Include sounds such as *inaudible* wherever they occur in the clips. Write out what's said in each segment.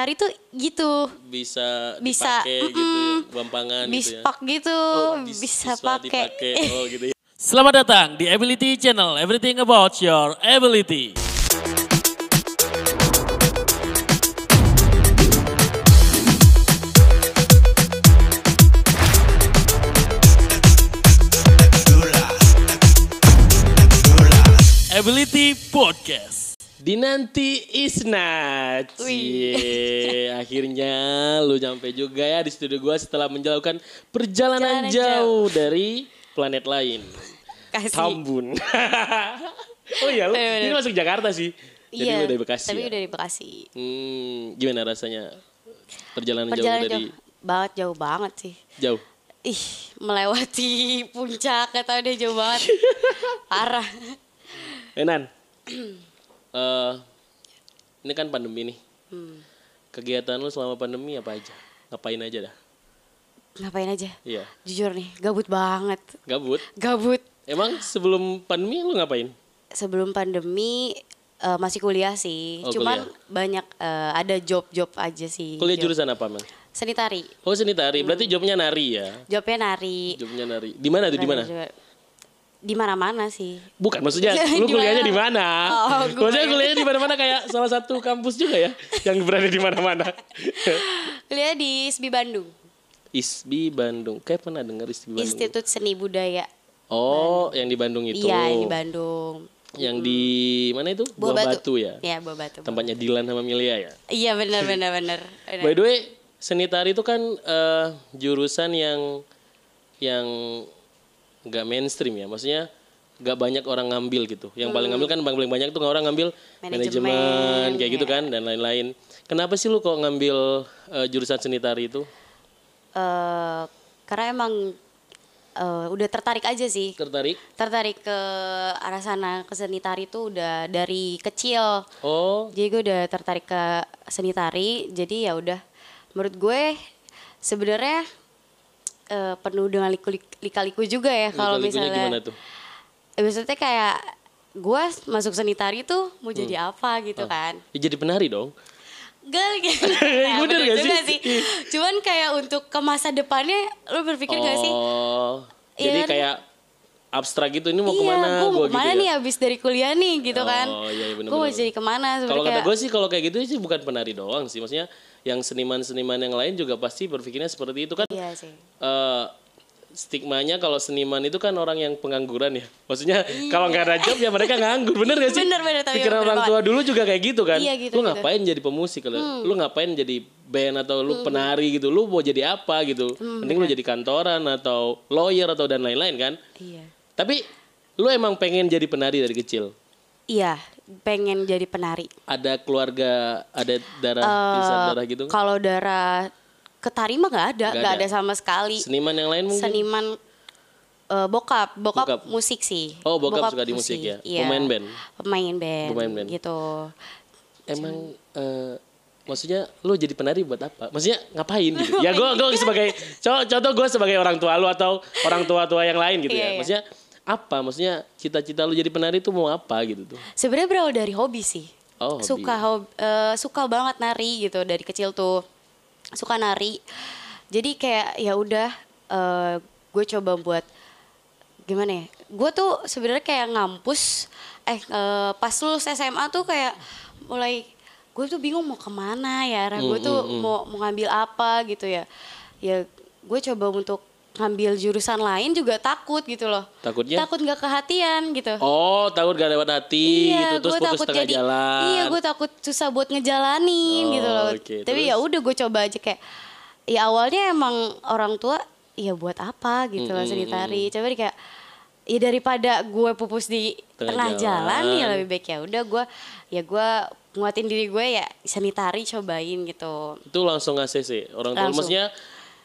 penari tuh gitu Bisa Bisa, dipakai gitu ya, gampangan gitu ya. bispak gitu Oh, bis- bisa pakai dipakai. Oh gitu ya. Selamat datang di Ability Channel, everything about your ability. Ability Podcast. Dinanti Isna. Cie, *laughs* akhirnya lu nyampe juga ya di studio gua setelah menjauhkan perjalanan Perjalanan jauh dari planet lain. kasih Tambun. *laughs* oh iya, lu ini masuk Jakarta sih. Jadi iya lu dari Bekasi tapi ya? udah di Bekasi Hmm, gimana rasanya perjalanan, perjalanan jauh dari jauh banget jauh banget sih jauh? ih melewati puncak kata dia jauh banget *laughs* parah Enan, *clears throat* eh ini kan pandemi nih. Hmm. Kegiatan lu selama pandemi apa aja? Ngapain aja dah? ngapain aja Iya, jujur nih gabut banget gabut. gabut Emang sebelum pandemi lu ngapain? sebelum pandemi eh, masih kuliah sih Oh, cuman kuliah. banyak eh, ada job-job aja sih Kuliah job. jurusan apa, Mang? seni tari Oh, seni tari. Berarti jobnya nari ya? jobnya nari Jobnya nari. Di mana tuh? Di mana? Di mana mana sih Bukan, maksudnya *laughs* lu kuliahnya di mana? Oh, maksudnya kuliahnya di mana-mana kayak *laughs* salah satu kampus juga ya yang berada di mana-mana. *laughs* kuliah di SBI Bandung ISBI Bandung. Kayak pernah denger ISBI Bandung. Institut Seni Budaya Oh, yang di Bandung itu. iya di Bandung Yang di mana itu? Buah Batu. ya. Iya, Buah Batu. Tempatnya Dilan sama Milia ya. Iya benar benar benar. By the way, seni tari itu kan eh, jurusan yang yang nggak mainstream ya. Maksudnya nggak banyak orang ngambil gitu. Yang paling ngambil kan paling banyak tuh orang ngambil manajemen, Manajemen, kayak gitu ya. kan dan lain-lain. Kenapa sih lu kok ngambil eh, jurusan seni tari itu? Eh, karena emang eh, udah tertarik aja sih. Tertarik? Tertarik ke arah sana ke seni tari tuh udah dari kecil. Oh, Jadi gue udah tertarik ke seni tari. Jadi ya udah menurut gue sebenarnya eh, penuh dengan liku, lika-liku juga ya kalau misalnya gimana tuh? Eh, maksudnya kayak gue masuk seni tari tuh mau jadi Hmm. apa gitu kan Ya, jadi penari dong. Gak gitu *laughs* bener gak sih? sih Cuman kayak untuk ke masa depannya Lu berpikir gak sih? Oh, jadi kan? kayak abstrak gitu. Ini mau iya ke mana? gue mau Gua ke mana gitu ya? nih abis dari kuliah nih gitu kan Oh, iya, iya, bener, Gue mau bener. jadi ke mana Kalau kata kayak- gue sih kalau kayak gitu sih bukan penari doang sih. Maksudnya yang seniman-seniman yang lain juga pasti berpikirnya seperti itu kan. Iya sih eh, stigmanya kalau seniman itu kan orang yang pengangguran ya. Maksudnya kalau nggak ada job ya mereka nganggur. Bener gak sih? Iya. Bener, bener, tapi Pikiran bener orang banget. tua dulu juga kayak gitu kan. Iya, gitu, lu gitu. ngapain jadi pemusik kalau Hmm. lu ngapain jadi band atau lu penari gitu. Lu mau jadi apa gitu. Hmm, Penting lu jadi kantoran atau lawyer atau dan lain-lain kan. Iya Tapi lu emang pengen jadi penari dari kecil. Iya pengen jadi penari Ada keluarga, ada darah, irisan darah gitu. Kalau darah ketari mah gak ada Nggak Gak ada. ada sama sekali Seniman yang lain mungkin. Seniman eh, bokap, bokap Bokap. musik sih. Oh, bokap suka di musik ya? Iya. Pemain band? Pemain band. Pemain band. Gitu. Emang eh, maksudnya lu jadi penari buat apa? Maksudnya ngapain gitu? *laughs* ya gue gue sebagai contoh, gue sebagai orang tua lu atau orang tua tua yang lain gitu Iya, ya. iya. Maksudnya apa? Maksudnya cita-cita lu jadi penari itu mau apa gitu tuh? Sebenarnya berawal dari hobi sih. Oh, hobi. Suka hobi, eh, suka banget nari gitu dari kecil tuh. Suka nari. Jadi kayak ya udah eh, gue coba buat gimana ya? Gue tuh sebenarnya kayak ngampus eh eh, pas lulus SMA tuh kayak mulai gue tuh bingung mau ke mana ya gue Hmm, tuh mau mau ngambil apa gitu ya ya gue coba untuk ngambil jurusan lain juga takut gitu loh Takutnya? takut nggak kehatian gitu Oh, takut gak lewat hati gitu terus gue putus tengah jalan. Iya, gue takut susah buat ngejalanin Oh, gitu loh. oke. Tapi Terus? ya udah gue coba aja kayak ya awalnya emang orang tua ya buat apa gitu loh seni tari. Coba kayak ya daripada gue pupus di Tengah tengah, jalan. jalan. ya lebih baik ya udah gue ya gue nguatin diri gue ya seni tari cobain gitu. Itu langsung ACC. Orang tua maksudnya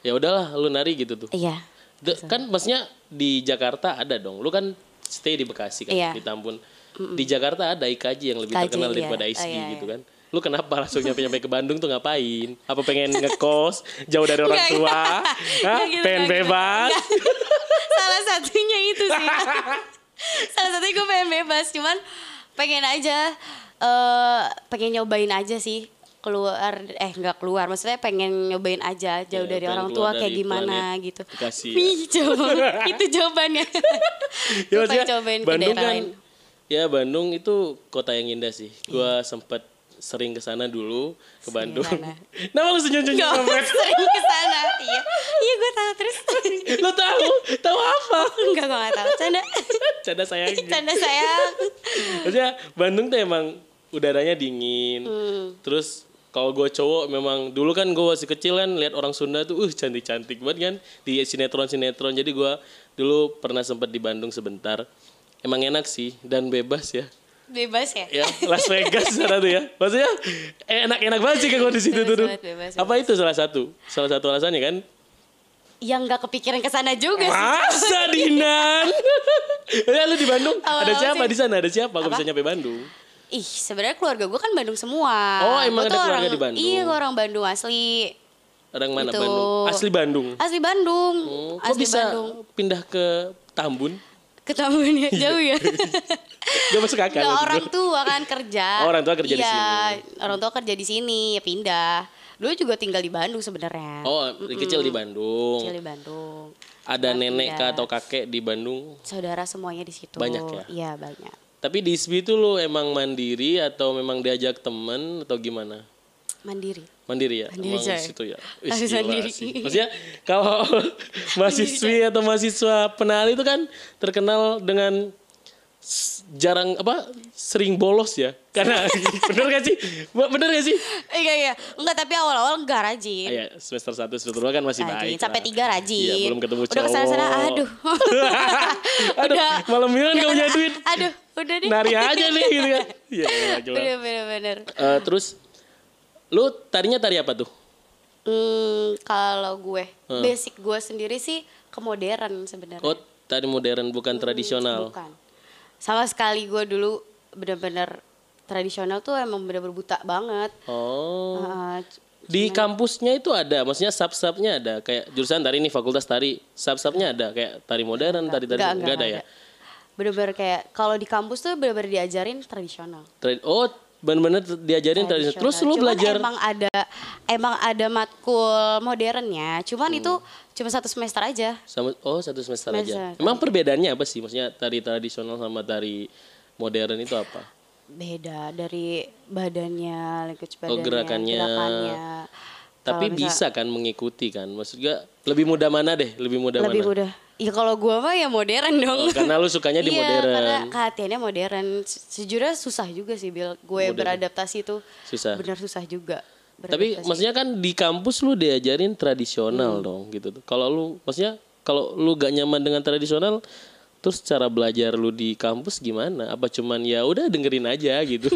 ya udahlah lu nari gitu tuh. Iya. De- kan maksudnya di Jakarta ada dong. Lu kan stay di Bekasi kan, Iya. di Tambun. Di Jakarta ada IKJ yang lebih IKJ, terkenal iya. daripada Oh, iya, gitu iya. kan. lu kenapa langsung nyampe-nyampe ke Bandung tuh ngapain? Apa pengen ngekos jauh dari orang tua? Hah? Gitu, pengen gitu. bebas? Salah satunya itu sih. *laughs* Salah satunya gue pengen bebas, cuman pengen aja eh pengen nyobain aja sih keluar eh nggak keluar maksudnya pengen nyobain aja jauh Iya, dari pengen orang keluar tua kayak dari gimana planet gitu. Bekasi ya. Ih, coba. *laughs* itu jawabannya. *laughs* Ya, pengen cobain ke Bandung daerah kan, lain. ya Bandung itu kota yang indah sih. Gua Iya. sempet sering ke sana dulu ke Sering Bandung. Nama *laughs* lu senyum-senyum Gak Mamet? sering ke sana Iya Iya gue tahu terus Lo tahu? Tahu apa? Enggak gue gak tahu Canda Canda sayang. Canda sayang Maksudnya Bandung tuh emang udaranya dingin. Hmm. Terus kalau gue cowok memang dulu kan gue masih kecil kan lihat orang Sunda tuh uh cantik-cantik banget kan di sinetron-sinetron. Jadi gue dulu pernah sempat di Bandung sebentar. Emang enak sih dan bebas ya. Bebas ya Ya, Las Vegas sana tuh ya. Maksudnya enak-enak banget sih kalau di situ Bebas tuh. Banget, bebas, Apa itu salah satu? Salah satu alasannya kan? Yang gak kepikiran ke sana juga sih Masa Dinan? *laughs* ya lu di Bandung ada Awal-awal siapa sih. di sana? Ada siapa? Kok Apa? bisa nyampe Bandung? Ih sebenarnya keluarga gue kan Bandung semua Oh, emang Gua ada keluarga orang- di Bandung? Iya gue orang Bandung asli Orang mana Itu. Bandung? Asli Bandung. Asli Bandung kok Asli bisa Bandung pindah ke Tambun? Ketemu ya jauh ya *laughs* Gak masuk akal. Maksud orang tua kan kerja. *laughs* Oh, orang tua kerja di Iya, sini. orang tua kerja di sini ya pindah. Dulu juga tinggal di Bandung sebenarnya. Oh, dari kecil di Bandung. Kecil di Bandung. Ada Nah, nenek kah atau kakek di Bandung? Saudara semuanya di situ. Banyak ya? Iya, banyak. Tapi di ISBI itu lu emang mandiri atau memang diajak temen atau gimana? Mandiri. Mandiri ya? Mandiri, Emang situ ya? *laughs* Wih, Harus gila mandiri. sih. Maksudnya kalau *laughs* mahasiswi atau mahasiswa penali itu kan terkenal dengan jarang apa sering bolos ya karena *laughs* bener gak sih bener gak sih Iya, iya. Enggak, tapi awal-awal enggak rajin. Ah, ya semester 1 semester 2 kan masih Rajin. baik Sampai tiga rajin. Iya, belum ketemu Udah cowok ke sana-sana, aduh. *laughs* aduh Udah. malam mingguan Ya gak punya kan, duit *laughs* Aduh, udah deh. nari aja nih gitu kan iya gila, gila. Bener, bener, bener. Eh, terus lu tarinya tari apa tuh Hmm, kalau gue, basic gue sendiri sih ke modern sebenarnya. oh tari modern bukan tradisional Bukan. Sama sekali gue dulu bener-bener tradisional tuh emang bener-bener buta banget. oh Uh, Di kampusnya itu ada, maksudnya sub-subnya ada, kayak jurusan tari ini fakultas tari, sub-subnya ada, kayak tari modern, tari-tari enggak, enggak, ada ya. Bener-bener kayak kalau di kampus tuh bener-bener diajarin tradisional. Tra- oh, benar-benar diajarin tradisional. Terus lu Cuman belajar emang ada emang ada matkul modernnya, cuman Hmm. itu cuma satu semester aja. sama oh satu semester aja. Semester. Emang perbedaannya apa sih? Maksudnya tari tradisional sama tari modern itu apa? Beda dari badannya, language Oh, badannya, gerakannya. gerakannya. Tapi bisa kan mengikuti kan? Maksudnya lebih mudah mana deh? Lebih mudah lebih mana? mudah. Ya kalau gua mah ya modern dong. Oh, karena lu sukanya di iya, modern. karena kehatiannya modern. Se- Sejujurnya susah juga sih Bil. Gue beradaptasi tuh Susah. benar susah juga. Tapi maksudnya kan di kampus lu diajarin Hmm. tradisional dong gitu. Kalau lu maksudnya kalau lu gak nyaman dengan tradisional terus cara belajar lu di kampus gimana? Apa cuman ya udah dengerin aja gitu.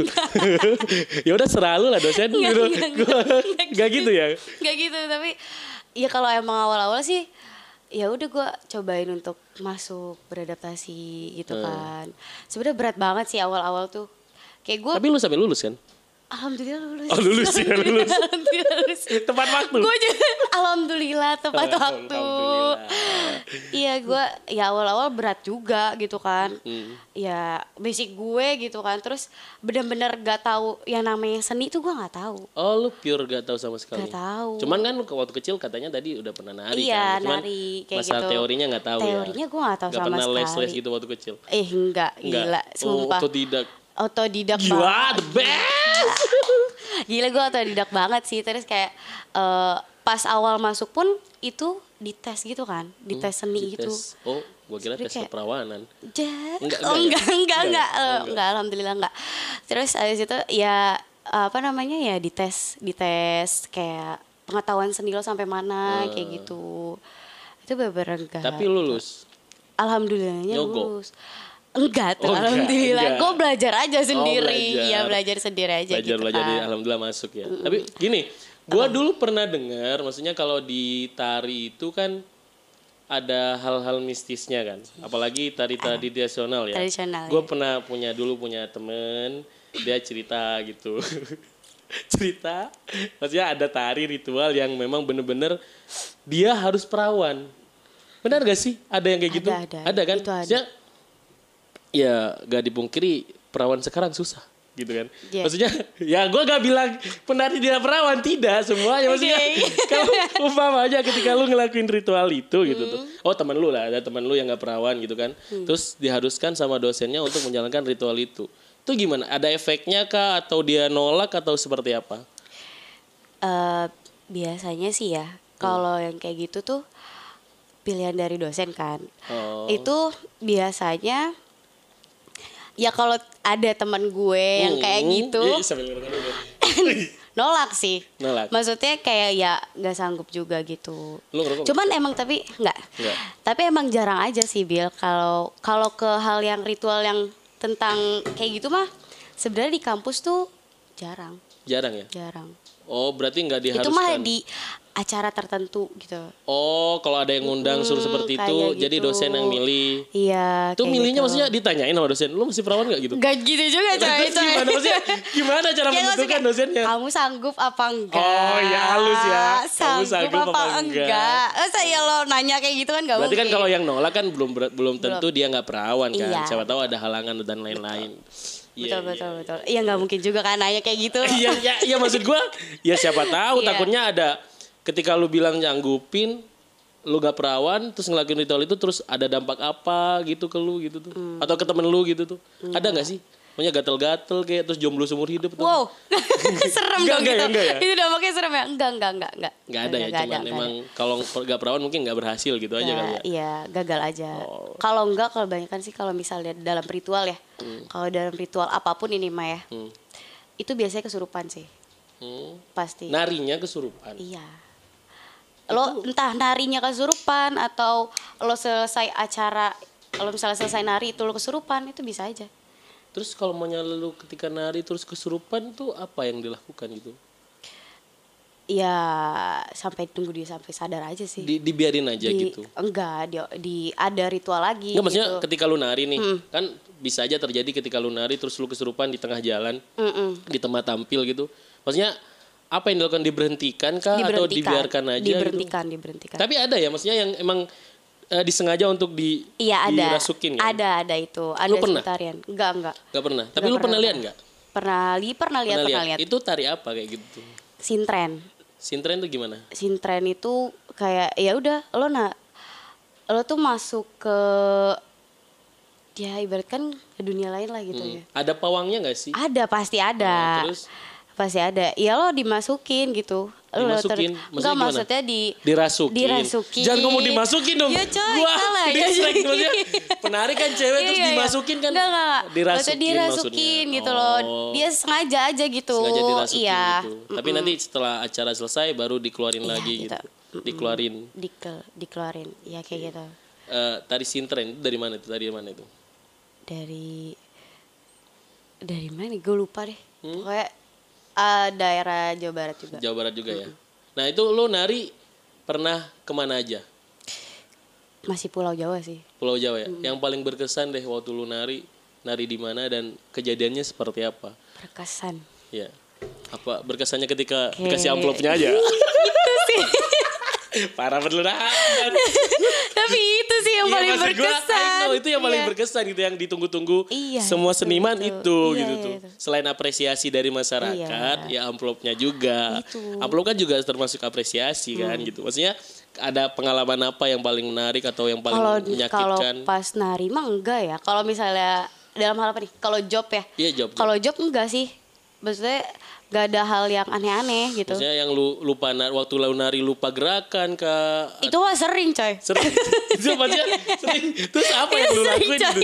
*laughs* ya udah serah lu lah dosen gitu. nggak, Gua- nggak, Gak gitu ya. Gak gitu tapi ya kalau emang awal-awal sih ya udah gue cobain untuk masuk beradaptasi gitu Hmm. kan. Sebenarnya berat banget sih awal-awal tuh. Kayak gue Tapi lu sampai lulus kan? Alhamdulillah lulus. Oh, lulus ya, lulus. alhamdulillah lulus. *laughs* Tepat waktu. gue juga alhamdulillah tepat waktu. Iya gue ya awal-awal berat juga gitu kan. Hmm. Ya basic gue gitu kan. Terus bener-bener gak tahu yang namanya seni tuh gue nggak tahu. Oh lu pure gak tahu sama sekali. Gak tahu. Cuman kan lu ke waktu kecil katanya tadi udah pernah nari iya kan. Cuman nari kayak masalah gitu. teorinya nggak tahu Teorinya ya. gue gak tahu Gak sama pernah sekali. les-les gitu waktu kecil. Eh enggak, Enggak. gila, Oh, sumpah. otodidak. Otodidak Gila, banget. the best. *laughs* Gila gue otodidak banget sih. Terus kayak eh, pas awal masuk pun itu dites gitu kan, dites seni gitu. Oh, gua kira Sebenernya tes kayak- keperawanan. Jat. Enggak, oh, enggak enggak, enggak, Enggak enggak? Oh, Eh, enggak. enggak, alhamdulillah enggak. Terus abis itu ya apa namanya ya dites, dites kayak pengetahuan seni lo sampai mana kayak gitu. Itu enggak. Tapi lulus. Alhamdulillahnya Nyogok? lulus. Enggak tuh, Oh, alhamdulillah. enggak. Gue belajar aja sendiri. belajar. Iya, belajar sendiri aja belajar gitu belajar kan. di alhamdulillah masuk ya. Tapi gini, gua dulu pernah dengar, maksudnya kalau di tari itu kan ada hal-hal mistisnya kan, apalagi tari tradisional ya. Tradisional, Gue ya. pernah punya dulu punya temen, dia cerita gitu. *laughs* cerita maksudnya ada tari ritual yang memang bener-bener dia harus perawan benar gak sih ada yang kayak gitu Ada, ada. kan Itu ada. Maksudnya, ya gak dipungkiri perawan sekarang susah gitu kan. Iya. maksudnya ya gue gak bilang penari dia perawan tidak semuanya. Maksudnya Oke. kalau umpamanya ketika lu ngelakuin ritual itu gitu tuh. Hmm. oh teman lu lah ada teman lu yang gak perawan gitu kan. Terus diharuskan sama dosennya untuk menjalankan ritual itu. Itu gimana? Ada efeknya kah? Atau dia nolak? Atau seperti apa? Eh, biasanya sih ya kalau Hmm. yang kayak gitu tuh pilihan dari dosen kan. Oh. itu biasanya ya kalau ada teman gue yang kayak Hmm. gitu dulu. *laughs* nolak sih Nolak. maksudnya kayak ya nggak sanggup juga gitu Lu ngerokok? cuman emang tapi nggak Nggak. tapi emang jarang aja sih Bill kalau kalau ke hal yang ritual yang tentang kayak gitu mah sebenarnya di kampus tuh jarang jarang ya jarang oh berarti nggak diharuskan itu mah di acara tertentu gitu oh kalau ada yang ngundang suruh seperti itu kayak jadi gitu. dosen yang milih iya itu milihnya gitu. maksudnya ditanyain sama dosen lu masih perawan nggak gitu Gak gitu juga coy Terus gimana maksudnya gimana cara *laughs* menentukan dosennya Kamu sanggup apa enggak? Oh, ya halus ya. Kamu Sanggup, sanggup apa, apa enggak? enggak? Masa ya lo nanya kayak gitu kan gak berarti kan mungkin. kalau yang nolak kan belum belum tentu dia nggak perawan kan Iya. siapa tahu ada halangan dan lain-lain Iya, Betul, betul, betul. Iya nggak mungkin juga kan nanya kayak gitu. Iya, ya, ya maksud gua ya siapa tahu *laughs* Iya. takutnya ada ketika lu bilang nyanggupin lu gak perawan terus ngelakuin ritual itu terus ada dampak apa gitu ke lu gitu tuh Hmm. atau ke temen lu gitu tuh ada nggak sih Pokoknya gatel-gatel kayak terus jomblo seumur hidup tuh Wow, *laughs* serem Enggak, dong enggak gitu. ya, enggak ya? Itu dampaknya serem ya? Enggak, enggak, enggak, enggak. nggak ada ya Enggak cuman enggak emang kalau gak perawan mungkin nggak berhasil gitu aja Ya, kali ya Iya, gagal aja. Oh. Kalau enggak, kalau banyak kan sih kalau misalnya dalam ritual ya. Kalau dalam ritual apa pun ini mah ya. Hmm. Itu biasanya kesurupan sih, Hmm. pasti. narinya kesurupan Iya. Lo entah narinya kesurupan atau lo selesai acara, lo misalnya selesai nari itu lo kesurupan, itu bisa aja. terus kalau maunya lu ketika nari terus kesurupan tuh apa yang dilakukan gitu Ya sampai tunggu dia sampai sadar aja sih. Di, dibiarin aja Di- gitu Enggak, di, di ada ritual lagi. Nggak maksudnya gitu. ketika lu nari nih kan bisa aja terjadi ketika lu nari terus lu kesurupan di tengah jalan Mm-mm. di tempat tampil gitu maksudnya apa yang dilakukan diberhentikan kah atau dibiarkan aja gitu Diberhentikan, diberhentikan. tapi ada ya maksudnya yang emang eh, disengaja untuk di Iya ada. dirasukin kan? Ada ada itu. Ada Lu pernah? tarian. Enggak enggak. Gak pernah tapi Nggak lu pernah pernah, lihat nggak Pernah li pernah lihat pernah pernah lihat itu tari apa kayak gitu Sintren. sintren tuh gimana Sintren itu kayak ya udah lo na lo tuh masuk ke ya ibarat kan ke dunia lain lah gitu ya. ada pawangnya nggak sih Ada pasti ada. Oh, terus? Pasti ada. Ya lo dimasukin gitu. Lo Dimasukin? Maksudnya Enggak gimana? maksudnya di dirasukin. Dirasukin. Jangan ngomong dimasukin dong. Iya, coy, Gua salah. distract maksudnya. Penari kan cewek terus Iya, iya. dimasukin kan. Enggak, enggak. Dirasukin, Maksudnya dirasukin maksudnya. gitu loh. Oh, Dia sengaja aja gitu. sengaja dirasukin iya. gitu. Tapi nanti setelah acara selesai baru dikeluarin Iya, lagi gitu. gitu. Dikeluarin. Dikel, dikeluarin. Ya kayak gitu. Eh, tari sintren itu dari mana itu? Dari mana itu? Dari dari mana? Gue lupa deh. Hmm? Pokoknya ah, daerah Jawa Barat juga. Jawa Barat juga ya. Nah, itu lo nari pernah ke mana aja? Masih Pulau Jawa sih. Pulau Jawa ya. Hmm. Yang paling berkesan deh waktu lu nari, nari di mana dan kejadiannya seperti apa? Berkesan. Ya. Apa berkesannya ketika Oke. dikasih amplopnya aja? itu sih. *laughs* Parah *laughs* Tapi yang Iya, paling gua, berkesan. I know, itu yang paling Iya. berkesan gitu yang ditunggu-tunggu Iya, semua itu, seniman itu. itu Iya, gitu iya, tuh. itu. Selain apresiasi dari masyarakat, ya amplopnya juga. Itu. Amplop kan juga termasuk apresiasi kan Hmm. gitu. Maksudnya ada pengalaman apa yang paling menarik atau yang paling Kalau kalau menyakitkan? pas nari mah enggak ya. Kalau misalnya dalam hal apa nih? Kalau job ya. Iya, job. Kalau job enggak sih. Maksudnya gak ada hal yang aneh-aneh gitu. Maksudnya yang lu lupa waktu lu nari lupa gerakan ke Itu mah sering coy. sering? *laughs* Itu maksudnya sering. Terus apa yang lu lakuin gitu?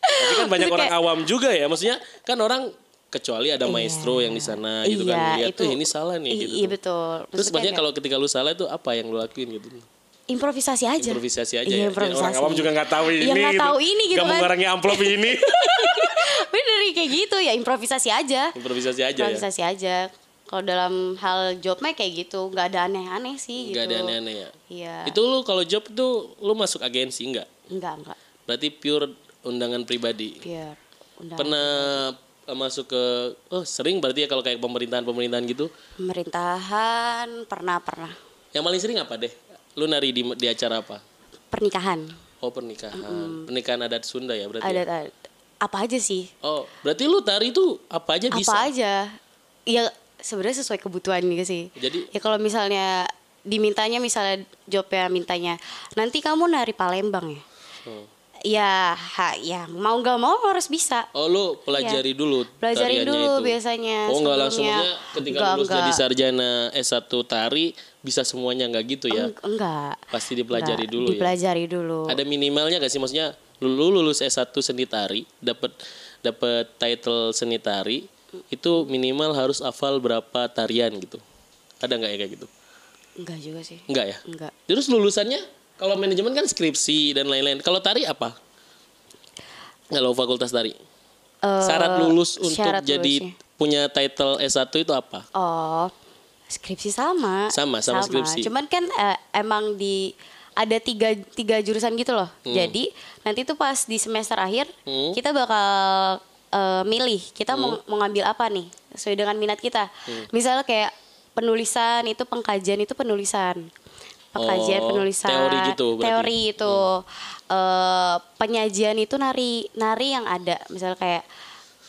Tapi kan banyak orang kayak- awam juga ya. Maksudnya kan orang kecuali ada Iya. maestro yang di sana gitu kan. Iya, lihat itu- tuh ini salah nih gitu Iya betul. terus Maksudnya kalau ketika lu salah itu apa yang lu lakuin gitu improvisasi aja. improvisasi aja Iya, ya Jadi improvisasi. orang awam juga nggak tahu ini Iya, nggak tahu ini gitu Nggak kan. mengurangi amplop ini *laughs* Bener kayak gitu ya improvisasi aja. improvisasi aja ya improvisasi aja. Kalau dalam hal job mah kayak gitu, nggak ada aneh-aneh sih nggak gitu. ada aneh-aneh ya Iya. itu lu kalau job tuh lu masuk agensi nggak Enggak, enggak. berarti pure undangan pribadi Biar undang. pernah eh, masuk ke oh sering berarti ya kalau kayak pemerintahan pemerintahan gitu Pemerintahan pernah pernah. yang paling sering apa deh lu nari di di acara apa Pernikahan. oh pernikahan pernikahan adat Sunda ya berarti Ada, ya? ada apa aja sih? oh berarti lu tari itu apa aja bisa Apa aja? Ya sebenarnya sesuai kebutuhan gitu sih. Jadi- ya kalau misalnya dimintanya misalnya jobnya mintanya nanti kamu nari Palembang ya. Oh. Ya, ha, ya mau nggak mau harus bisa. Oh lu pelajari dulu Iya. Pelajarin tariannya dulu itu. biasanya Oh nggak langsung sebelumnya. maksudnya ketika Nggak, lulus jadi nggak. sarjana S1 tari bisa semuanya nggak gitu ya? Eng- enggak. Pasti dipelajari Enggak, dulu ya. Dipelajari dulu. Ada minimalnya gak sih maksudnya lu lu lulus S1 seni tari dapat dapat title seni tari itu minimal harus hafal berapa tarian gitu. Ada nggak ya kayak gitu? Enggak juga sih. Enggak ya? Enggak. Terus lulusannya kalau manajemen kan skripsi dan lain-lain. Kalau tari apa? Kalau fakultas tari. Eh, Syarat lulus untuk syarat jadi lulusnya. punya title S1 itu apa? Oh, skripsi sama. Sama, sama skripsi. Cuman kan eh, emang di ada tiga tiga jurusan gitu loh. Jadi nanti tuh pas di semester akhir Hmm. kita bakal eh, milih kita mau mau ngambil apa nih sesuai dengan minat kita. Hmm. Misalnya kayak penulisan itu pengkajian itu penulisan. Pengkajian Oh, penulisan. teori gitu berarti? Teori itu eh, penyajian itu nari nari yang ada. Misalnya kayak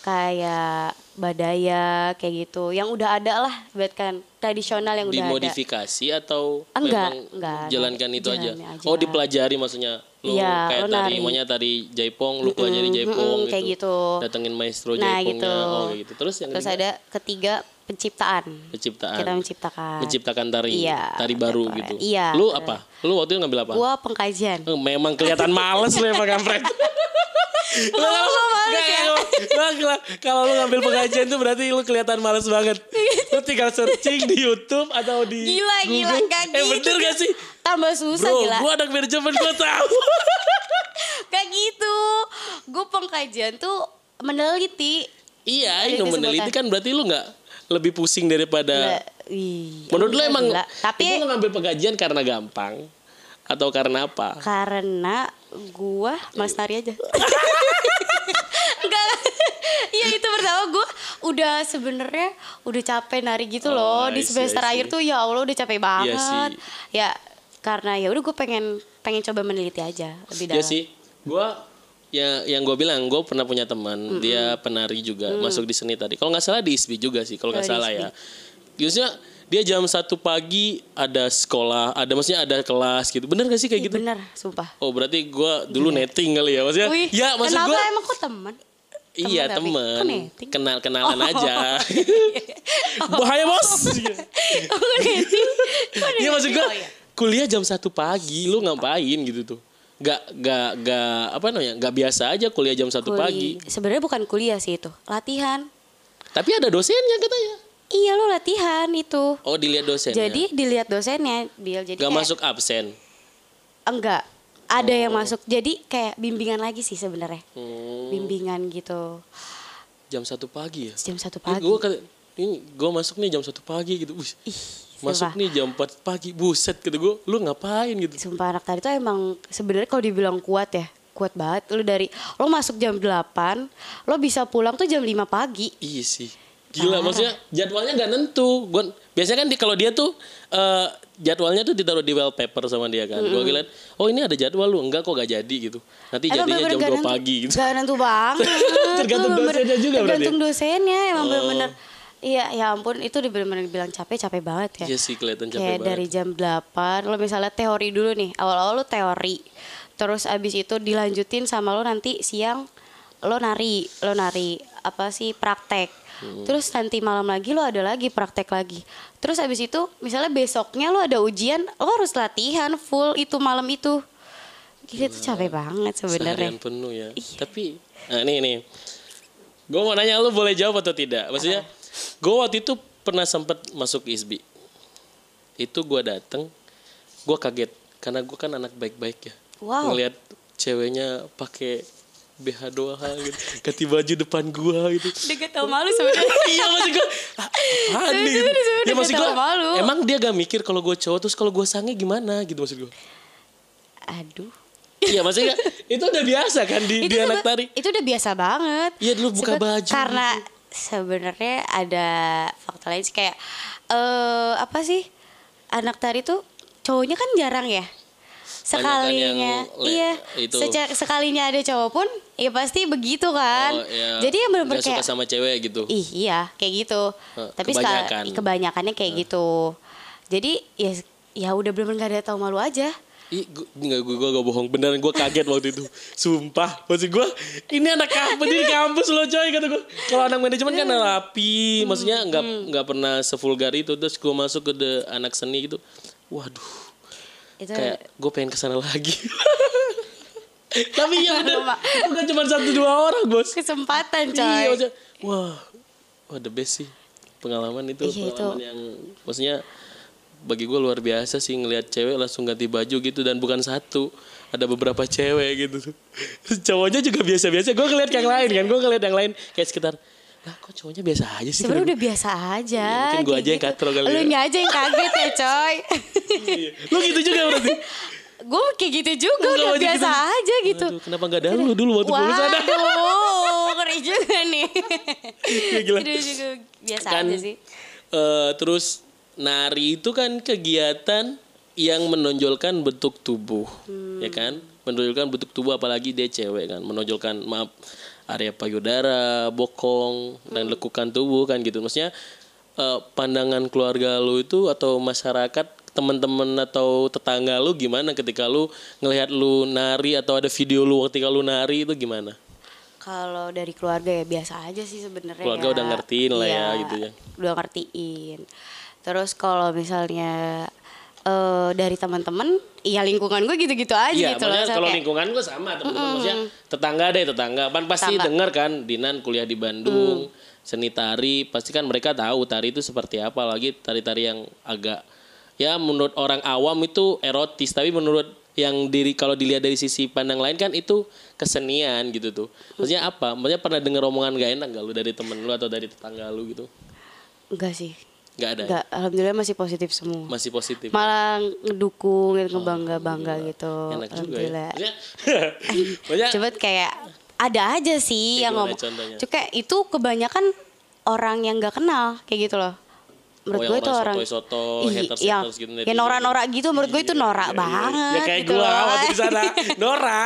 kayak badaya kayak gitu yang udah ada lah buat kan tradisional yang udah ada Dimodifikasi atau Enggak, memang enggak, jalankan itu aja. aja. Oh, dipelajari maksudnya. Lu Iya, kayak lu tari, maunya tari jaipong, lu pelajari jaipong mm, kayak gitu. Datengin maestro nah jaipongnya. gitu Oh, kayak gitu. Terus yang terus ketiga, ada ketiga penciptaan penciptaan. kita menciptakan Menciptakan tari, Iya, tari baru gitu. Iya, Lu apa? Lu waktu itu ngambil apa? gua pengkajian Eh, Memang kelihatan males lu emang kampret. *laughs* Kalau- ya? nggak, Kalau lu ngambil pengajian tuh berarti lu kelihatan males banget. Lu tinggal searching di YouTube atau di gila gila Google. gak Eh gitu bener gak sih? tambah susah Bro, gila gua anak manajemen gua tahu. *laughs* gak gitu gue pengkajian tuh meneliti iya, itu meneliti kan berarti lu nggak lebih pusing daripada Gila, ih, Menurut lu enggak, emang gila. tapi itu lu ngambil pengajian karena gampang atau karena apa? karena gua mas nari aja. *laughs* Enggak. Iya itu pertama gua udah sebenarnya udah capek nari gitu Oh, loh di I see, semester akhir tuh ya allah udah capek banget. sih. ya karena ya udah gue pengen pengen coba meneliti aja lebih Ya dalam. sih, gua ya yang gue bilang gue pernah punya teman dia penari juga masuk di seni tadi. Kalau nggak salah di ISBI juga sih, kalau nggak Oh, salah ya. Biasanya dia jam satu pagi ada sekolah, ada maksudnya ada kelas gitu. Bener gak sih kayak Ih, gitu? bener sumpah Oh berarti gue dulu netting kali ya, maksudnya? Wih, ya maksud kenapa gue. emang kok teman Iya Temen kenal kenalan Oh. aja. *laughs* Bahaya bos. *laughs* oh netting Kok Iya maksud gue? Oh, iya. kuliah jam satu pagi lu ngapain gitu tuh? Gak gak gak apa namanya? Gak biasa aja kuliah jam satu pagi. Sebenarnya bukan kuliah sih itu latihan Tapi ada dosennya katanya. iya lo latihan itu Oh dilihat dosennya. Jadi dilihat dosennya, Bill. Jadi gak kayak- masuk absen. enggak. Ada yang Oh. masuk. Jadi kayak bimbingan lagi sih sebenarnya. Hmm, Bimbingan gitu. jam satu pagi ya. Jam satu pagi. gue ini gue masuk nih jam satu pagi gitu. Ih, masuk sumpah. nih jam 4 pagi. Buset gitu gue. Lu ngapain gitu? Sumpah anak tadi tuh emang sebenarnya kalau dibilang kuat ya, kuat banget. Lu dari lo masuk jam 8, lo bisa pulang tuh jam 5 pagi. Iya sih. Gila Parah. maksudnya jadwalnya gak nentu. Gua biasanya kan di kalau dia tuh eh, jadwalnya tuh ditaruh di wallpaper sama dia kan. Gua ngeliat, oh ini ada jadwal lu. Enggak kok gak jadi gitu. Nanti jadinya jam gak 2 nentu- pagi gitu. Gak nentu banget. *laughs* Tergantung dosennya juga berarti ya? Tergantung dosennya emang Oh. bener-bener. Iya, ya ampun itu udah bener-bener bilang capek, capek banget ya. Iya sih kelihatan capek Kayak banget. dari jam 8 lo misalnya teori dulu nih awal-awal lo teori terus abis itu dilanjutin sama lo nanti siang lo nari lo nari apa sih praktek Hmm. terus nanti malam lagi lo ada lagi praktek lagi terus abis itu misalnya besoknya lo ada ujian lo harus latihan full itu malam itu gitu tuh capek banget sebenarnya penuh ya. Tapi nah nih nih. Gue mau nanya lu boleh jawab atau tidak? Maksudnya gue waktu itu pernah sempat masuk ISBI. Itu gue dateng, gue kaget karena gue kan anak baik-baik ya. Wow. Ngeliat ceweknya pakai BH doang gitu, ganti baju depan gua gitu. gak tau malu sebenarnya *laughs* iya maksud gue apaan nih gitu. Ya dia gue malu. emang dia gak mikir kalau gue cowok terus kalau gue sange gimana gitu maksud gue aduh Iya maksudnya *laughs* itu udah biasa kan di, di anak tari. Itu udah biasa banget. Iya, dulu buka Sebe- baju Karena sebenarnya ada faktor lain sih kayak eh apa sih? Anak tari tuh cowoknya kan jarang ya. Sekalinya, yang le- iya, itu. seca- sekalinya ada cowok pun, ya pasti begitu kan. Oh, iya. Jadi yang benar-benar suka kayak sama cewek gitu. Ih, iya, kayak gitu. Eh, Tapi kebanyakan. sekali kebanyakannya kayak gitu. Jadi ya ya udah benar-benar gak ada tahu malu aja. Ih, gua, enggak, gue, gue gak bohong. Beneran gue kaget waktu itu. Sumpah. Maksud gue Ini anak kampus Ini kampus loh coy Kata gue Kalau anak manajemen kan rapi. Maksudnya nggak nggak pernah sevulgar itu. Terus gue masuk ke the, anak seni gitu. Waduh. Itu Kayak gue pengen ke sana lagi. *laughs* Tapi ya bener. Mak. Itu kan cuma satu dua orang bos. Kesempatan coy. Iya maksudnya Wah. Wah the best sih. Pengalaman itu Iya, itu. Pengalaman yang Maksudnya bagi gue luar biasa sih ngelihat cewek langsung ganti baju gitu dan bukan satu ada beberapa cewek gitu *laughs* cowoknya juga biasa-biasa gue ngeliat yang lain kan gue ngeliat yang lain kayak sekitar lah kok cowoknya biasa aja sih Sebenarnya udah biasa aja. Mungkin gua kayak aja yang katro kali Lu ya. nya aja yang kaget ya coy. *laughs* Iya. lu gitu juga berarti *laughs* gue kayak gitu juga Enggak, udah biasa gitu. aja gitu. Aduh, kenapa nggak ada lu dulu waktu gue sana Waduh, ngeri juga nih. Ya, gila. Itu juga biasa Kan, aja sih. eh, terus nari itu kan kegiatan yang menonjolkan bentuk tubuh, Hmm. ya kan? Menonjolkan bentuk tubuh apalagi dia cewek kan, menonjolkan maaf area payudara, bokong dan Hmm. lekukan tubuh kan gitu. Maksudnya eh, pandangan keluarga lu itu atau masyarakat teman-teman atau tetangga lu gimana ketika lu ngelihat lu nari atau ada video lu ketika lu nari itu gimana? Kalau dari keluarga ya biasa aja sih sebenarnya. Keluarga ya. udah ngertiin lah ya, Iya, gitu ya. Udah ngertiin. Terus kalau misalnya eh dari teman-teman, ya lingkungan gue gitu-gitu aja Iya, gitu loh. kalau kayak, lingkungan gue sama teman-teman maksudnya tetangga deh tetangga. Kan pasti dengar kan Dinan kuliah di Bandung, Mm. seni tari, pasti kan mereka tahu tari itu seperti apa lagi tari-tari yang agak ya menurut orang awam itu erotis, tapi menurut yang diri kalau dilihat dari sisi pandang lain kan itu kesenian gitu tuh. Maksudnya apa? Maksudnya pernah dengar omongan gak enak gak lu dari temen lu atau dari tetangga lu gitu? enggak sih. Gak ada. ya? Enggak, alhamdulillah masih positif semua. Masih positif. Malah ngedukung, gitu, ngebangga-bangga gitu. Enak juga ya. alhamdulillah. Maksudnya *laughs* Coba kayak ada aja sih Kayak yang ngomong. contohnya? Kayak itu kebanyakan orang yang nggak kenal kayak gitu loh. Menurut Oh, gue itu orang Ih, haters- yang, haters gitu, netizen norak-norak gitu menurut gue itu norak banget. ya kayak gitu loh. waktu di sana. *laughs* Nora.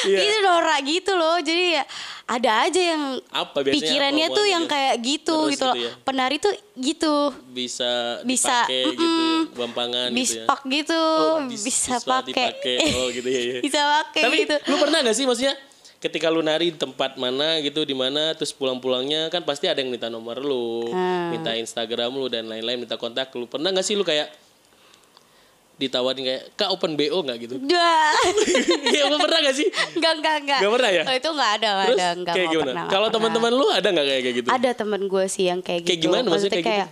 Iya. itu norak gitu loh. Jadi ya ada aja yang Apa pikirannya apa tuh yang omongannya? kayak gitu Terus gitu loh. gitu ya? Penari tuh gitu. bisa Bisa, dipakai gitu ya, mm-mm. gampangan gitu ya. Bispak gitu, Oh, bis- bisa pakai. Oh, gitu ya, ya. *laughs* bisa pakai Tapi gitu. lu pernah gak sih maksudnya ketika lu nari di tempat mana gitu di mana terus pulang-pulangnya kan pasti ada yang minta nomor lu, Hmm. minta Instagram lu dan lain-lain, minta kontak lu. Pernah gak sih lu kayak ditawarin kayak kak open BO nggak gitu? Iya *laughs* lu pernah gak sih? Enggak, enggak, enggak. Nggak pernah ya? Oh, itu enggak ada, Terus ada, enggak kayak gimana? Kalau teman-teman lu ada nggak kayak gitu? Ada temen gue sih yang kayak gitu. Kayak gimana maksudnya kayak kayak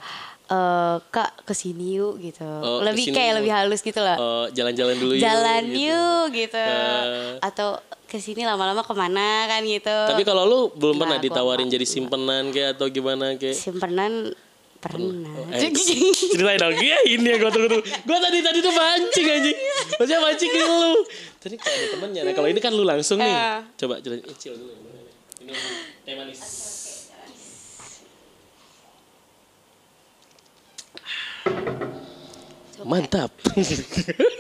eh, kak ke sini yuk gitu. Oh, lebih ke sini kayak yuk. lebih halus gitu loh. Oh, jalan-jalan dulu yuk, Jalan gitu. yuk gitu. Eh. Atau ke sini lama-lama ke mana kan gitu. Tapi kalau lu belum Nggak, pernah ditawarin jadi simpenan kayak atau gimana kayak? Simpenan pernah. Eh, ceritain dong. Iya ini yang gue tunggu gue tadi tadi tuh mancing anjing. Maksudnya mancing ke lu. Tadi kalau ada temennya nah kalau ini kan lu langsung nih. Eh. coba ceritain eh, Cil dulu. Ini teh manis. Mantap.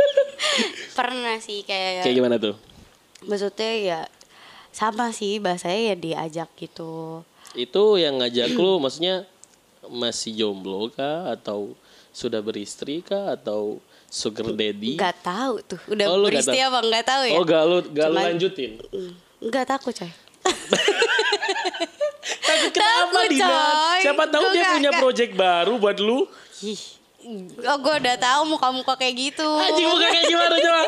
*laughs* Pernah sih kayak, kayak gimana tuh maksudnya ya sama sih bahasanya ya diajak gitu. itu yang ngajak lu maksudnya masih jomblo kah atau sudah beristri kah atau sugar daddy Gak tahu tuh. Udah Oh, nggak beristri apa nggak tahu ya? oh gak lu gak lu lanjutin Enggak takut coy. *laughs* Takut kenapa Takut, Dina? coy. Siapa tahu dia nggak- punya nggak. project baru buat lu. Ih, oh, gue udah tahu muka-muka kayak gitu. Anjing muka kayak gimana coba?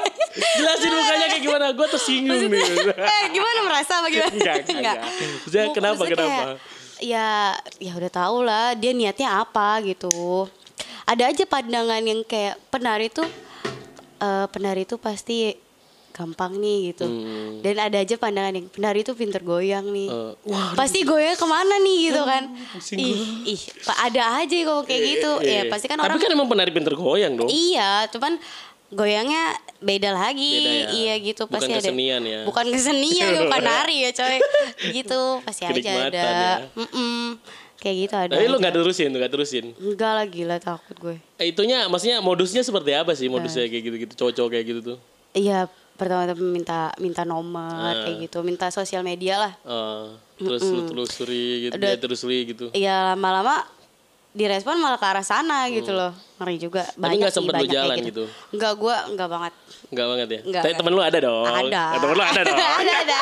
Jelasin mukanya kayak gimana? Gue tersinggung nih. eh gimana merasa apa gimana? Enggak, enggak. Maksudnya Mu- kenapa, maksudnya kenapa? kayak, ya, ya udah tau lah dia niatnya apa gitu. Ada aja pandangan yang kayak penari tuh, eh, penari tuh pasti gampang nih gitu. Hmm. Dan ada aja pandangan yang penari tuh pinter goyang nih. Eh, wah, pasti goyang ke mana nih gitu kan? Ih, ih, ada aja kok kayak gitu. Iya, Ya iya. pasti kan Tapi orang kan emang penari pinter goyang dong. Iya, cuman goyangnya beda lagi Beda ya? iya gitu Bukan pasti ada kesenian ya? bukan kesenian bukan *laughs* nari ya coy gitu pasti aja ada ya. Mm-mm. kayak gitu ada Tapi lu nggak terusin, nggak terusin. enggak lah gila takut gue Eh, itunya, maksudnya modusnya seperti apa sih modusnya kayak gitu-gitu, cowok-cowok kayak gitu tuh? iya pertama-tama minta minta nomor Ah. kayak gitu minta sosial media lah Eh, terus lu telusuri gitu, Udah- dia telusuri gitu. iya lama-lama direspon malah ke arah sana gitu loh ngeri juga banyak Hmm. nggak sih, sempet lu jalan gitu? enggak gue enggak banget Enggak banget ya? Nggak, Tapi nggak. temen lu ada dong. ada Eh, temen lu ada dong. *laughs* ada ada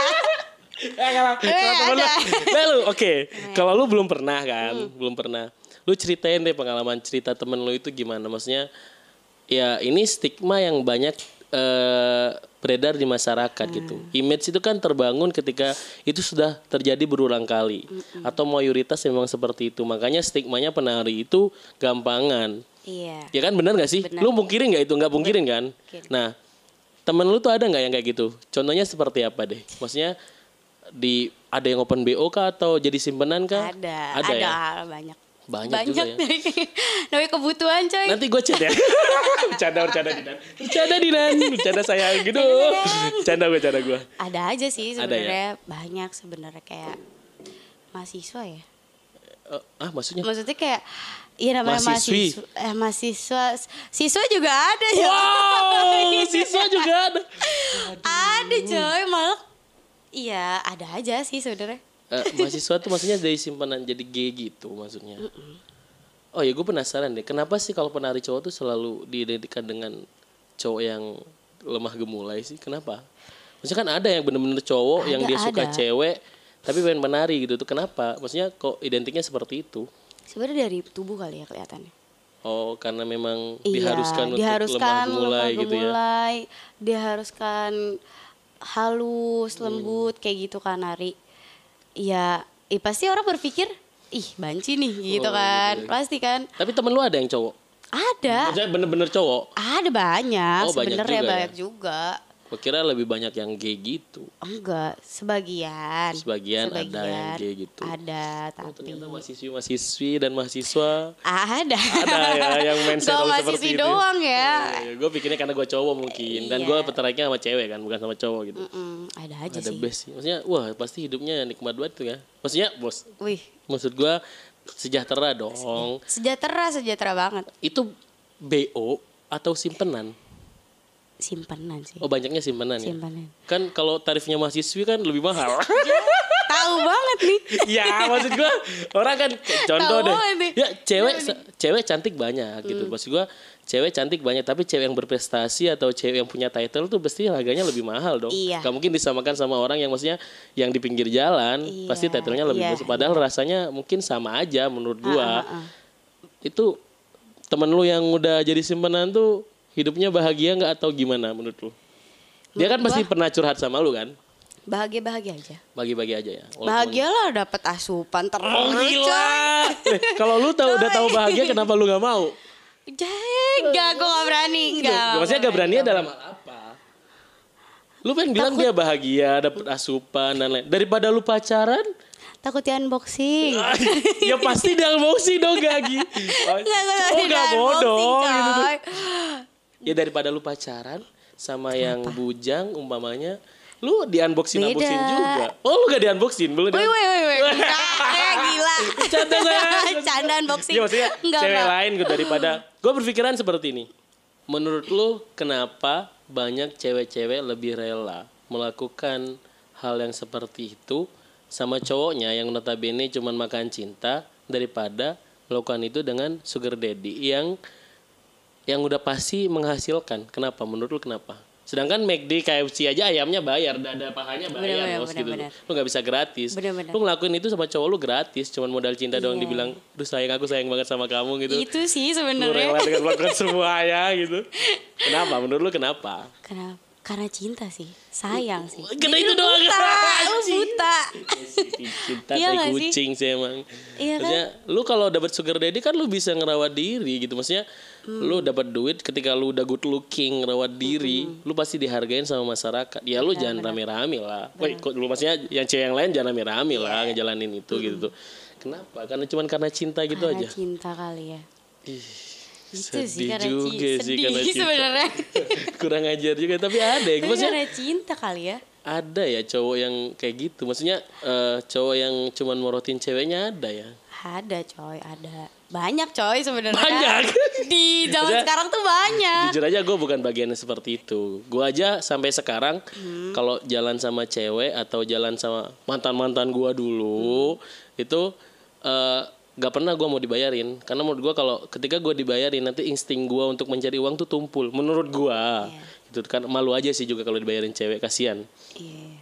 Eh, kalau kalau temen lu, *laughs* nah lu oke. Kalau lu belum pernah kan, belum pernah. Lu ceritain deh pengalaman cerita temen lu itu gimana? Maksudnya, ya ini stigma yang banyak eh, beredar di masyarakat gitu. Image itu kan terbangun ketika itu sudah terjadi berulang kali, atau mayoritas memang seperti itu. Makanya stigmanya penari itu gampangan. iya Ya kan benar gak sih? Benar. Lu mungkirin gak itu? Nggak mungkirin kan? Nah, temen lu tuh ada nggak yang kayak gitu? Contohnya seperti apa deh? Maksudnya di ada yang open BO kah atau jadi simpenan kah? ada Ada, ada, ya? banyak Banyak juga ya. *laughs* namanya kebutuhan coy Nanti gue chat ya. bercanda bercanda Dinan. Bercanda Dinan. Bercanda sayang gitu. Bercanda gue bercanda gue. ada aja sih ya? sebenarnya banyak sebenarnya kayak mahasiswa ya Eh, ah maksudnya? maksudnya kayak Iya namanya Mahasiswi. mahasiswa, eh, mahasiswa, siswa juga ada ya. Wow, *laughs* siswa juga ada. ada coy, malah iya ada aja sih sebenarnya. Eh, mahasiswa tuh maksudnya dari simpanan jadi G gitu maksudnya. Oh ya gue penasaran deh, kenapa sih kalau penari cowok tuh selalu diidentikan dengan cowok yang lemah gemulai sih? Kenapa? Maksudnya kan ada yang bener-bener cowok yang Ada, dia suka ada. cewek tapi pengen menari gitu tuh kenapa? Maksudnya kok identiknya seperti itu? Sebenarnya dari tubuh kali ya kelihatannya. Oh karena memang Iya, diharuskan untuk diharuskan lemah gemulai gitu ya? gemulai, diharuskan halus, Hmm. lembut kayak gitu kan nari. Iya, eh, pasti orang berpikir, ih banci nih gitu Oh, kan, ya. pasti kan. Tapi temen lu ada yang cowok? Ada, Maksudnya bener-bener cowok? ada banyak Oh, banyak sebenarnya ya? banyak juga. Gue kira lebih banyak yang gay gitu. Enggak, sebagian. Sebagian ada yang kayak gitu. Ada, Oh, tapi ternyata mahasiswi-mahasiswi dan mahasiswa ada. ada ya yang main *laughs* Gak mahasiswi doang ya. gue pikirnya karena gue cowok mungkin dan Iya. gue tertariknya sama cewek kan bukan sama cowok gitu. Mm, ada aja ada sih. best sih. Maksudnya wah pasti hidupnya nikmat banget tuh ya. Maksudnya bos, Wih, maksud gue sejahtera dong. sejahtera, sejahtera banget. Itu BO atau simpenan? Simpanan sih. Oh banyaknya simpenan ya. Simpanan. Kan kalau tarifnya mahasiswi kan lebih mahal. *laughs* Tahu banget nih. ya maksud gua orang kan contoh Tahu deh nih. ya cewek cewek cantik banyak gitu Hmm. maksud gua cewek cantik banyak tapi cewek yang berprestasi atau cewek yang punya title tuh pasti harganya lebih mahal dong Iya. Gak mungkin disamakan sama orang yang maksudnya yang di pinggir jalan Iya, pasti titlenya lebih iya, besar padahal rasanya mungkin sama aja menurut gua Ah, ah, ah. itu temen lu yang udah jadi simpenan tuh hidupnya bahagia nggak atau gimana menurut lu dia kan pasti pernah curhat sama lu kan Bahagia-bahagia aja. bagi-bagi aja ya Walaupun- Bahagia lah dapat asupan terus. Oh gila. Eh, kalau lu tahu udah tahu bahagia kenapa lu nggak mau? Enggak, gue gak berani. Enggak. Maksudnya gak berani dalam hal apa? Lu pengen bilang dia bahagia, dapet asupan dan lain. Daripada lu pacaran, Takut di unboxing. *laughs* ya pasti dia unboxing dong Gagi. *laughs* Oh, Enggak, oh gak bodoh. Ya daripada lu pacaran sama yang bujang umpamanya, lu di unboxing Beda. unboxing juga. Oh lu gak di unboxing, belum Wih, wih, wih, wih. Ya gila. Canda saya. *laughs* Canda unboxing. Iya maksudnya Enggak, cewek enggak. lain gitu daripada gue berpikiran seperti ini. Menurut lu kenapa banyak cewek-cewek lebih rela melakukan hal yang seperti itu sama cowoknya yang notabene cuman makan cinta daripada melakukan itu dengan sugar daddy yang yang udah pasti menghasilkan. Kenapa? Menurut lu kenapa? Sedangkan McD, KFC aja ayamnya bayar, dada pahanya bayar, Bener-bener, bos gitu. bener-bener. Lu nggak bisa gratis. Bener-bener. Lu ngelakuin itu sama cowok lu gratis, cuman modal cinta doang Iya. dibilang, "Duh sayang aku sayang banget sama kamu" gitu. Itu sih Lu sebenarnya. rela dengan melakukan *laughs* semuanya gitu. Kenapa? Menurut lu kenapa? Kenapa? Karena cinta sih, sayang sih. Karena itu lu doang. Buta, lu *laughs* buta. Cinta Iya sih? kucing sih emang. Iya kan? Maksudnya lu kalau dapat sugar daddy kan lu bisa ngerawat diri gitu. Maksudnya Hmm. lu dapat duit ketika lu udah good looking, ngerawat diri, lu pasti dihargain sama masyarakat. Ya lu jangan rame-rame lah. Woi, kok lu maksudnya yang cewek yang lain jangan rame-rame Iya. lah ngejalanin itu gitu tuh. Kenapa? Karena cuman karena cinta gitu Karena aja. cinta kali ya. Ih, Itu sih karena juga ci- sih karena *laughs* cinta. sebenarnya. *laughs* Kurang ajar juga tapi ada ya. Maksudnya karena cinta kali ya. ada ya cowok yang kayak gitu. Maksudnya eh, cowok yang cuman morotin ceweknya ada ya. Ada coy, ada. Banyak coy sebenarnya. Banyak. *laughs* Di zaman sekarang tuh banyak. Jujur aja gue bukan bagian seperti itu. Gue aja sampai sekarang Hmm. kalau jalan sama cewek atau jalan sama mantan mantan gue dulu itu eh, gak pernah gue mau dibayarin. Karena menurut gue kalau ketika gue dibayarin nanti insting gue untuk mencari uang tuh tumpul. Menurut gue, itu kan malu aja sih juga kalau dibayarin cewek kasihan. Iya.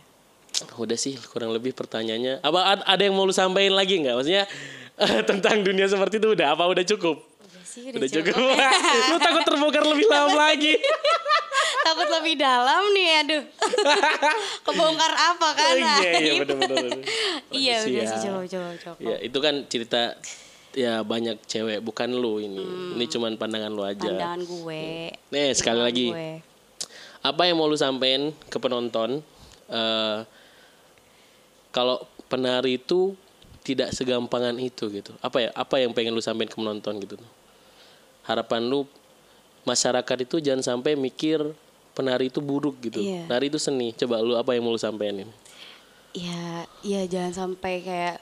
Udah sih kurang lebih pertanyaannya. Apa ad- ada yang mau lu sampaikan lagi nggak? Maksudnya *laughs* tentang dunia seperti itu udah apa udah cukup? Udah sih Udah cukup. *laughs* lu takut terbongkar lebih dalam lagi. *laughs* Takut lebih dalam nih, aduh. Kebongkar apa kan? Oh, iya iya Nah, benar benar. Iya udah sih Siap. coba coba coba. Ya itu kan cerita ya banyak cewek bukan lu ini. Ini cuman pandangan lu aja. Pandangan gue. Nih sekali Pandangan lagi. gue. Apa yang mau lu sampein ke penonton? eh kalau penari itu tidak segampangan itu gitu. Apa ya? Apa yang pengen lu sampein ke penonton gitu? Harapan lu masyarakat itu jangan sampai mikir penari itu buruk gitu. Iya. Nari itu seni. Coba lu apa yang mau lu sampein? Ya, ya jangan sampai kayak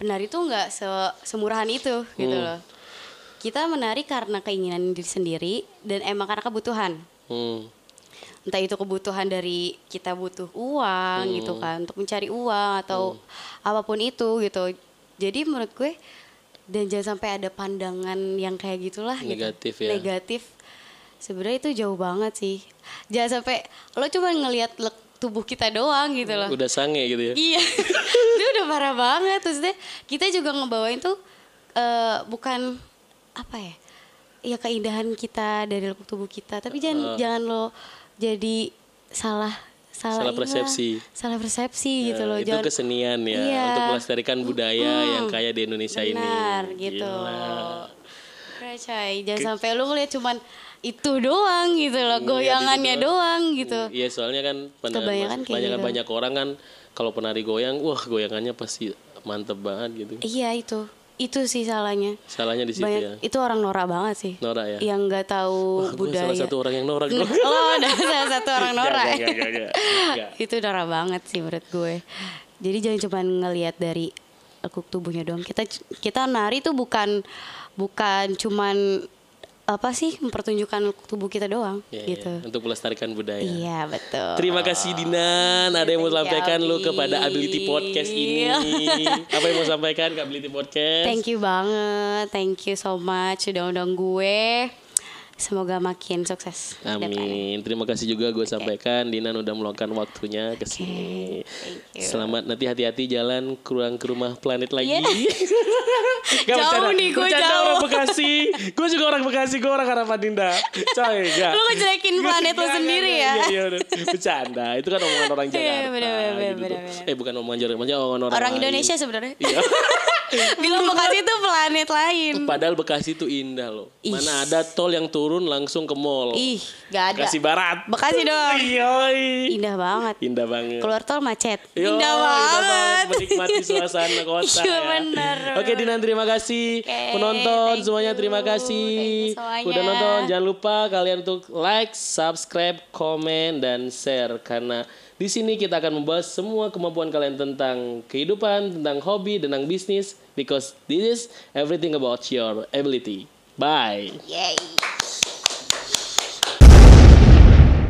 penari itu nggak se semurahan itu gitu Hmm. loh. Kita menari karena keinginan diri sendiri dan emang karena kebutuhan. Hmm. Entah itu kebutuhan dari kita butuh uang Hmm. gitu kan untuk mencari uang atau apa pun itu gitu. Jadi menurut gue dan jangan sampai ada pandangan yang kayak gitulah gitu. Negatif ya. Negatif. Sebenarnya itu jauh banget sih. Jangan sampai lo cuma ngelihat tubuh kita doang gitu loh. Udah sange gitu ya. Iya, *laughs* itu udah parah banget. Maksudnya kita juga ngebawain tuh eh, bukan apa ya? Ya keindahan kita dari lekuk tubuh kita. Tapi jangan jangan lo jadi salah salah, Salah persepsi. Salah persepsi gitu Ya, loh. itu Jangan kesenian ya Iya. untuk melestarikan budaya yang kaya di Indonesia ini. benar gitu. Gila. Coy. Jangan sampai lu ngeliat cuman itu doang gitu loh, goyangannya doang gitu. Iya soalnya kan Kebanyakan banyak gitu. banyak orang kan kalau penari goyang, wah goyangannya pasti mantep banget gitu. Iya itu, itu sih salahnya. Salahnya di situ Banyak ya. itu orang norak banget sih. Norak ya. Yang nggak tahu Wah, budaya. salah satu orang yang norak dong. Lo ada salah satu *laughs* orang norak. Gak, gak, gak, gak, gak. *laughs* itu norak banget sih menurut gue. Jadi jangan cuma ngelihat dari lekuk tubuhnya doang. Kita kita nari tuh bukan bukan cuman apa sih mempertunjukkan tubuh kita doang Ya, gitu. ya, Untuk melestarikan budaya. Iya betul. Terima kasih Dinan. Ada yang mau sampaikan lu kepada Ability Podcast ini? *laughs* Apa yang mau sampaikan ke Ability Podcast? Thank you banget, thank you so much udah undang gue. Semoga makin sukses. Amin. Terima kasih juga gue sampaikan Dinan udah meluangkan waktunya ke sini. you. Selamat nanti hati-hati jalan kurang ke rumah planet lagi. Iya. *laughs* Gak Jauh bercanda. nih, gue Bercanda jauh. orang Bekasi. gue juga orang Bekasi, gue orang Harapan Dinda. Coy, *laughs* gak. Lu ngejelekin planet lu sendiri ya. gak, Iya, udah. Bercanda. Itu kan omongan orang Iya, Jakarta. bener, bener, gitu bener, bener. Eh bukan omongan Jakarta, omongan orang Orang. Indonesia sebenarnya. Iya. *laughs* Bilang Bekasi itu planet lain. Padahal Bekasi itu indah loh. Mana ada tol yang turun langsung ke mall. Ih, gak ada. Bekasi Barat. Bekasi dong. *laughs* Yoi. Indah banget. Indah banget. Keluar tol macet. Yo, Indah banget. Menikmati suasana kota *laughs* Iya, ya. Oke Dinan terima kasih. Oke, Penonton semuanya terima kasih. Semuanya. Udah nonton jangan lupa kalian untuk like, subscribe, komen dan share karena di sini kita akan membahas semua kemampuan kalian tentang kehidupan, tentang hobi, tentang bisnis because this is everything about your ability. Bye. Yay.